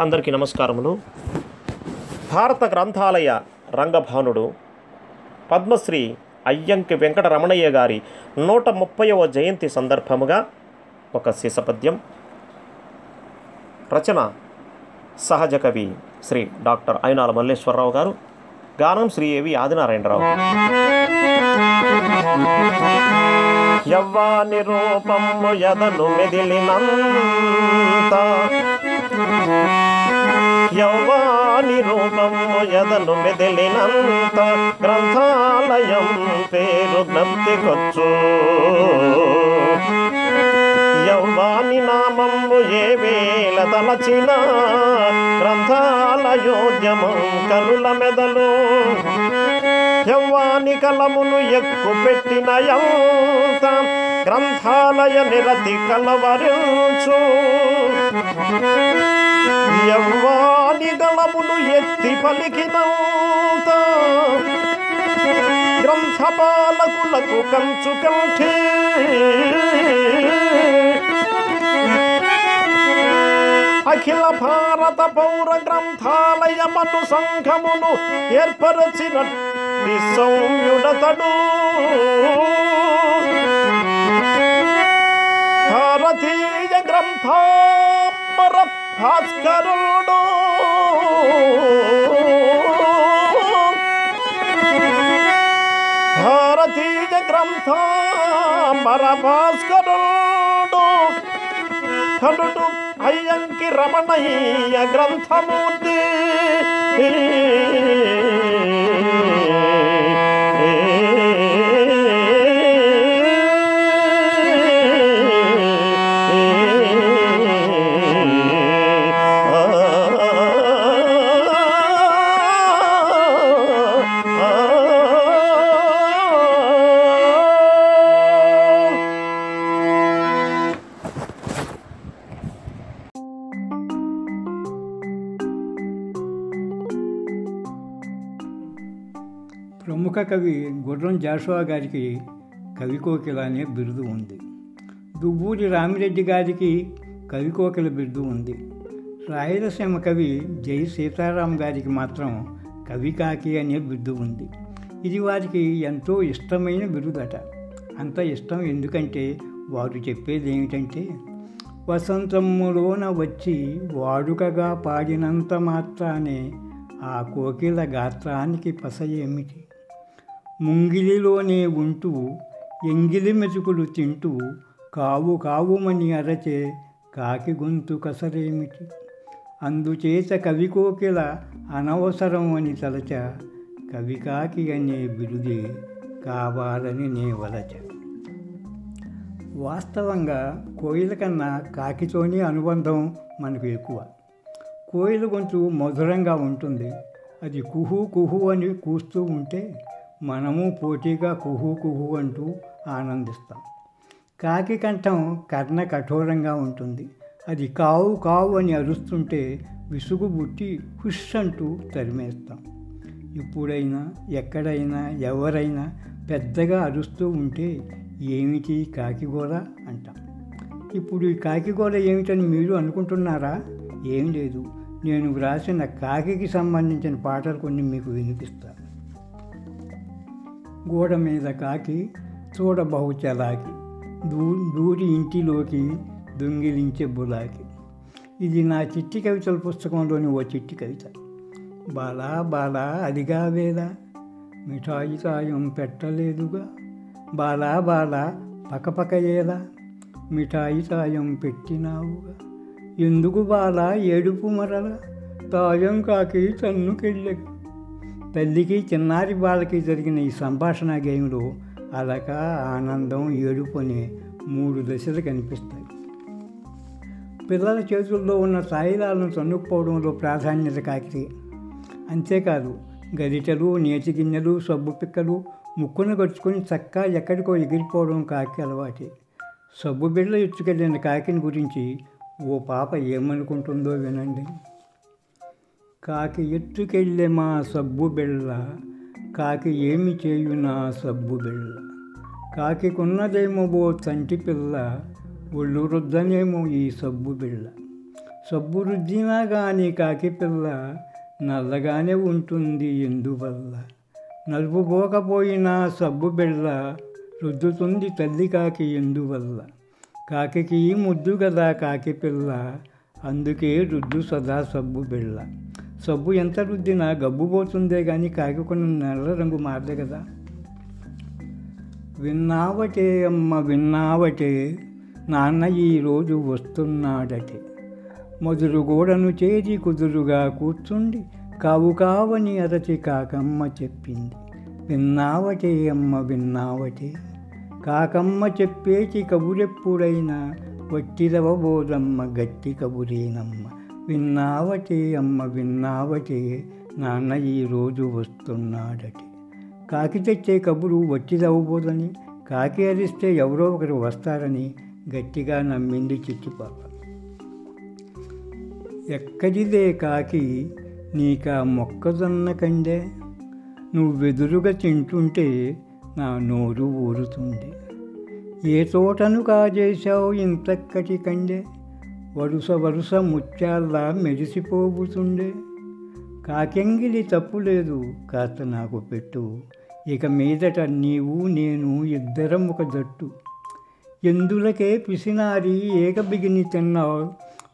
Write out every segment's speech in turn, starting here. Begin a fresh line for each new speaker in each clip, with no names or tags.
అందరికీ నమస్కారములు. భారత గ్రంథాలయ రంగభానుడు పద్మశ్రీ అయ్యంకి వెంకటరమణయ్య గారి నూట ముప్పైవ జయంతి సందర్భముగా ఒక శిశపద్యం. రచన సహజ కవి శ్రీ డాక్టర్ అయినాల మల్లేశ్వరరావు గారు. గానం శ్రీ ఏవి ఆదినారాయణరావు. యవ్వాని రూపము ఎదను మెదిలినంత యౌవాని రూపము ఎదను మెదిలినంత గ్రంథాలయం పేరు జ్ఞప్తికొచ్చు. యౌవాని నామము ఏ వేల తలచిన గ్రంథాలయోద్యమం కనుల మెదలు. యవ్వాని కలమును ఎక్కు పెట్టిన గ్రంథాలయ నిరతి కలవరించు. యవ్వాని ఎత్తి పలికినంత గ్రంథపాలకులకు కంచు కంఠే. అఖిల భారత పౌర గ్రంథాలయమను సంఘమును ఏర్పరచినట్టి సౌమ్యుడతడు. భారతీయ గ్రంథాంబర భాస్కరుడు భారతీయ గ్రంథాంబర భాస్కరుడు కనుడు అయ్యంకి రమణయ్య గ్రంథమూర్తి
ప్రముఖ కవి గుర్రం జాషువా గారికి కవికోకిల అనే బిరుదు ఉంది. దువ్వూరి రామిరెడ్డి గారికి కవికోకిల బిరుదు ఉంది. రాయలసీమ కవి జై సీతారాం గారికి మాత్రం కవికాకి అనే బిరుదు ఉంది. ఇది వారికి ఎంతో ఇష్టమైన బిరుదట. అంత ఇష్టం ఎందుకంటే వారు చెప్పేది ఏమిటంటే వసంతములోన వచ్చి వాడుకగా పాడినంత మాత్రానే ఆ కోకిల గాత్రానికి పస ఏమిటి? ముంగిలిలోనే ఉంటూ ఎంగిలి మెతుకులు తింటూ కావు కావుమని అరచే కాకి గొంతు కసరేమిటి? అందుచేత కవి కోకిల అనవసరం అని తలచ కవి కాకి అనే బిరుదే కావాలని నే వలచ. వాస్తవంగా కోయిల కన్నా కాకితోనే అనుబంధం మనకు ఎక్కువ. కోయిల గొంతు మధురంగా ఉంటుంది. అది కుహు కుహు అని కూస్తూ ఉంటే మనము పోటీగా కుహు కుహు అంటూ ఆనందిస్తాం. కాకి కంఠం కర్ణ కఠోరంగా ఉంటుంది. అది కావు కావు అని అరుస్తుంటే విసుగు బుట్టి హుష్ అంటూ తరిమేస్తాం. ఇప్పుడైనా ఎక్కడైనా ఎవరైనా పెద్దగా అరుస్తూ ఉంటే ఏమిటి కాకిగోర అంటాం. ఇప్పుడు ఈ కాకిగోర ఏమిటని మీరు అనుకుంటున్నారా? ఏం లేదు. నేను వ్రాసిన కాకికి సంబంధించిన పాటలు కొన్ని మీకు వినిపిస్తాను గోడ మీద కాకి చూడబహు చలాకి దూ దూరి ఇంటిలోకి దొంగిలించే బులాకి. ఇది నా చిట్టి కవితల పుస్తకంలోని ఓ చిట్టి కవిత. బాలా బాలా అదిగా వేదా మిఠాయి సాయం పెట్టలేదుగా. బాలా బాలా పకపకయేలా మిఠాయి సాయం పెట్టినావుగా. ఎందుకు బాల ఏడుపు మరల తాయం కాకి తన్నుకెళ్ళగా తల్లికి చిన్నారి బాలకి జరిగిన ఈ సంభాషణ గేమ్లో అలక ఆనందం ఏడుపు అనే మూడు దశలు కనిపిస్తాయి. పిల్లల చేతుల్లో ఉన్న తాయిలాలను తన్నుకుపోవడంలో ప్రాధాన్యత కాకి అంతేకాదు గరిటెలు నేతి గిన్నెలు సబ్బు పిక్కలు ముక్కును గడుచుకొని చక్క ఎక్కడికో ఎగిరిపోవడం కాకి అలవాటే. సబ్బు బిళ్ళ ఎత్తుకెళ్ళిన కాకిని గురించి ఓ పాప ఏమనుకుంటుందో వినండి. కాకి ఎత్తుకెళ్ళే మా సబ్బు బిళ్ళ కాకి ఏమి చేయు నా సబ్బు బిళ్ళ. కాకికున్నదేమో ఓ తంటి పిల్ల ఒళ్ళు రుద్దనేమో ఈ సబ్బు బిళ్ళ. సబ్బు రుద్దినా కానీ కాకి పిల్ల నల్లగానే ఉంటుంది ఎందువల్ల? నలుపు పోకపోయినా సబ్బు బిళ్ళ రుద్దుతుంది తల్లి కాకి ఎందువల్ల? కాకి ముద్దు కదా కాకి పిల్ల అందుకే రుద్దు సదా సబ్బు బిళ్ళ. సబ్బు ఎంత రుద్దినా గబ్బు పోతుందే కానీ కాగకుండా నల్ల రంగు మారదే కదా. విన్నావటే అమ్మ విన్నావటే నాన్న ఈరోజు వస్తున్నాడటే. మొదలు గోడను చేరి కుదురుగా కూర్చుండి కావు కావని అరచి కాకమ్మ చెప్పింది. విన్నావటే అమ్మ విన్నావటే కాకమ్మ చెప్పేచి కబురెప్పుడైనా వట్టిరవబోదమ్మ గట్టి కబురేనమ్మ. విన్నావటి అమ్మ విన్నావటి. నాన్న ఈరోజు వస్తున్నాడటి. కాకి తెచ్చే కబురు వచ్చిదవ్వబోదని కాకి అరిస్తే ఎవరో ఒకరు వస్తారని గట్టిగా నమ్మింది చిట్టిపాప. ఎక్కడిదే కాకి నీకా మొక్కజొన్న కండే? నువ్వెదురుగా తింటుంటే నా నోరు ఊరుతుంది ఏ తోటను కాజేశావు ఇంతక్కటి కండే? వరుస వరుస ముత్యాల్లా మెరిసిపోబుతుండే. కాకెంగిలి తప్పు లేదు కాస్త నాకు పెట్టు. ఇక మీదట నీవు నేను ఇద్దరం ఒక జట్టు. ఎందులకే పిసినారి ఏక బిగిని తిన్నావు?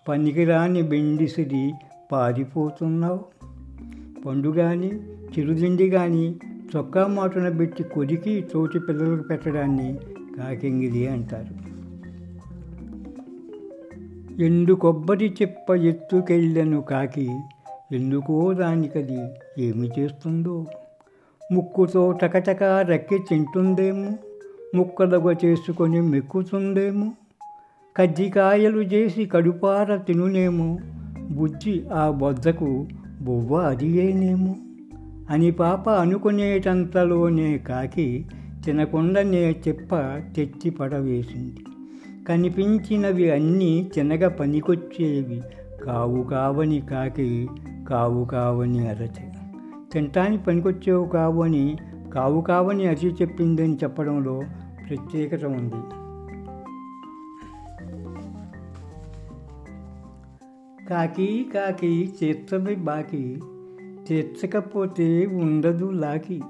పనికిరాని బెండిసిరి పారిపోతున్నావు. పండు కానీ చిరుదిండి కానీ చొక్కా మాటున పెట్టి కొరికి తోటి పిల్లలకు పెట్టడాన్ని కాకెంగిలి అంటారు. ఎండు కొబ్బరి చెప్ప ఎత్తుకెళ్ళను కాకి. ఎందుకో దానికది? ఏమి చేస్తుందో? ముక్కుతో టకటక రెక్కి తింటుందేమో? ముక్కలుగ చేసుకొని మెక్కుతుందేమో? కజ్జికాయలు చేసి కడుపార తినునేమో? బుజ్జి ఆ బొద్దకు బొవ్వ అదియేనేమో అని పాప అనుకునేటంతలోనే కాకి తినకుండానే చెప్ప తెచ్చి పడవేసింది. కనిపించినవి అన్నీ చిన్నగా పనికొచ్చేవి. కావు కావని కాకి కావు కావని అరచి. తింటానికి పనికొచ్చేవి కావు అని కావు కావని అరచి చెప్పిందని చెప్పడంలో ప్రత్యేకత ఉంది. కాకి కాకి చేర్చవి బాకి తీర్చకపోతే ఉండదు లాకి.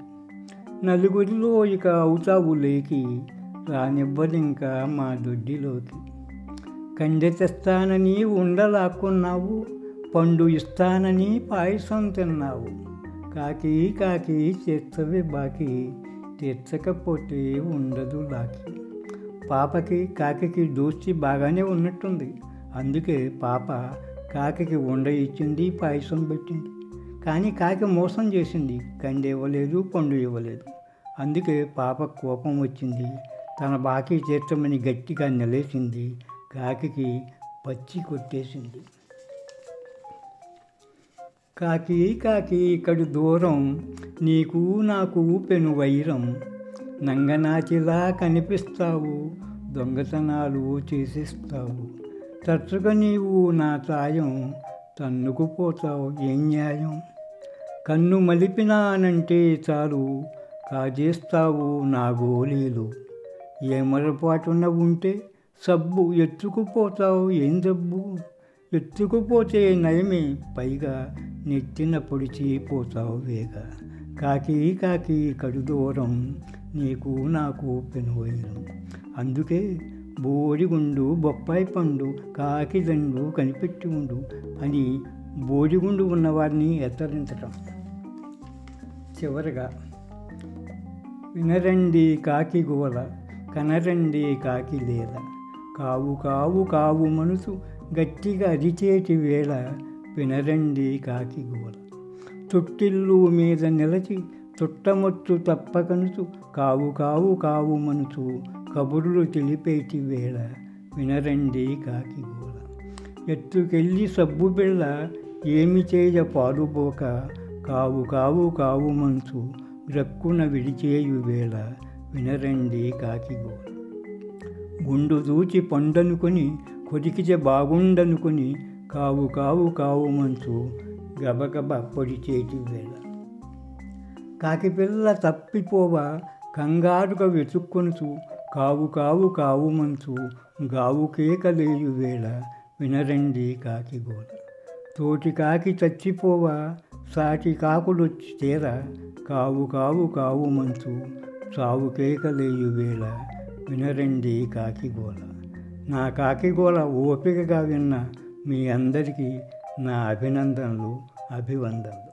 నలుగురిలో ఇక అవుతావు లేకి. రానివ్వదు ఇంకా మా దొడ్డిలోకి. కండె తెస్తానని ఉండలాక్కున్నావు పండు ఇస్తానని పాయసం తిన్నావు. కాకి కాకి చేస్తవి బాకి తీర్చకపోతే ఉండదు లాకి. పాపకి కాకి దోస్తి బాగానే ఉన్నట్టుంది. అందుకే పాప కాకి ఉండ ఇచ్చింది పాయసం పెట్టింది. కానీ కాకి మోసం చేసింది కండి ఇవ్వలేదు పండు ఇవ్వలేదు. అందుకే పాప కోపం వచ్చింది తన బాకీ తీర్చమని గట్టిగా నిలేసింది కాకి పచ్చి కొట్టేసింది. కాకి కాకి ఇక్కడి దూరం. నీకు నాకు పెను వైరం. నంగనాచిలా కనిపిస్తావు. దొంగతనాలు చేసేస్తావు. తరచుగా నీవు నా సాయం తన్నుకుపోతావు. ఏం న్యాయం? కన్ను మలిపినానంటే చాలు. కాజేస్తావు నా గోళీలు. ఏ ఉంటే సబ్బు ఎత్తుకుపోతావు ఏం జబ్బు? ఎత్తుకుపోతే నయమే పైగా నెత్తిన పొడిచి పోతావు వేగ. కాకి కాకి కడు దూరం నీకు నాకు పెనువైరం. అందుకే బోడిగుండు బొప్పాయి పండు కాకి దండు కనిపెట్టి ఉండు అని బోడిగుండు ఉన్నవారిని హెచ్చరించటం చివరగా వినరండి కాకి గోల. కనరండే కాకి లేద. కావు కావు కావు మనసు గట్టిగా అరిచేటి వేళ వినరండి కాకి గోల. చుట్టిల్లు మీద నిలచి చుట్టమొచ్చు తప్పకనుచు కావు కావు కావు మనసు కబుర్లు తెలిపేటి వేళ వినరండి కాకి గోల. ఎత్తుకెళ్ళి సబ్బు బిళ్ళ ఏమి చేయ పాలుపోక కావు కావు కావు మనసు గ్రక్కున విడిచేయు వేళ వినరండి కాకిగో గుండు దూచి పండనుకొని కొదికితే బాగుండనుకొని కావు కావు కావు మంచు గబగబ పొడి చేతి వేళ. కాకిపిల్ల తప్పిపోవ కంగారుగా వెతుక్కొనుచు కావు కావు కావు మంచు గావు కేకలేయు వేళ వినరండి కాకిగోల తోటి కాకి చచ్చిపోవా సాటి కాకులొచ్చి తీర కావు కావు కావు మంచు చావు కేకలేయు వేళ వినరండి కాకిగోల నా కాకిగోల ఓపికగా విన్న మీ అందరికీ నా అభినందనలు అభివందనలు.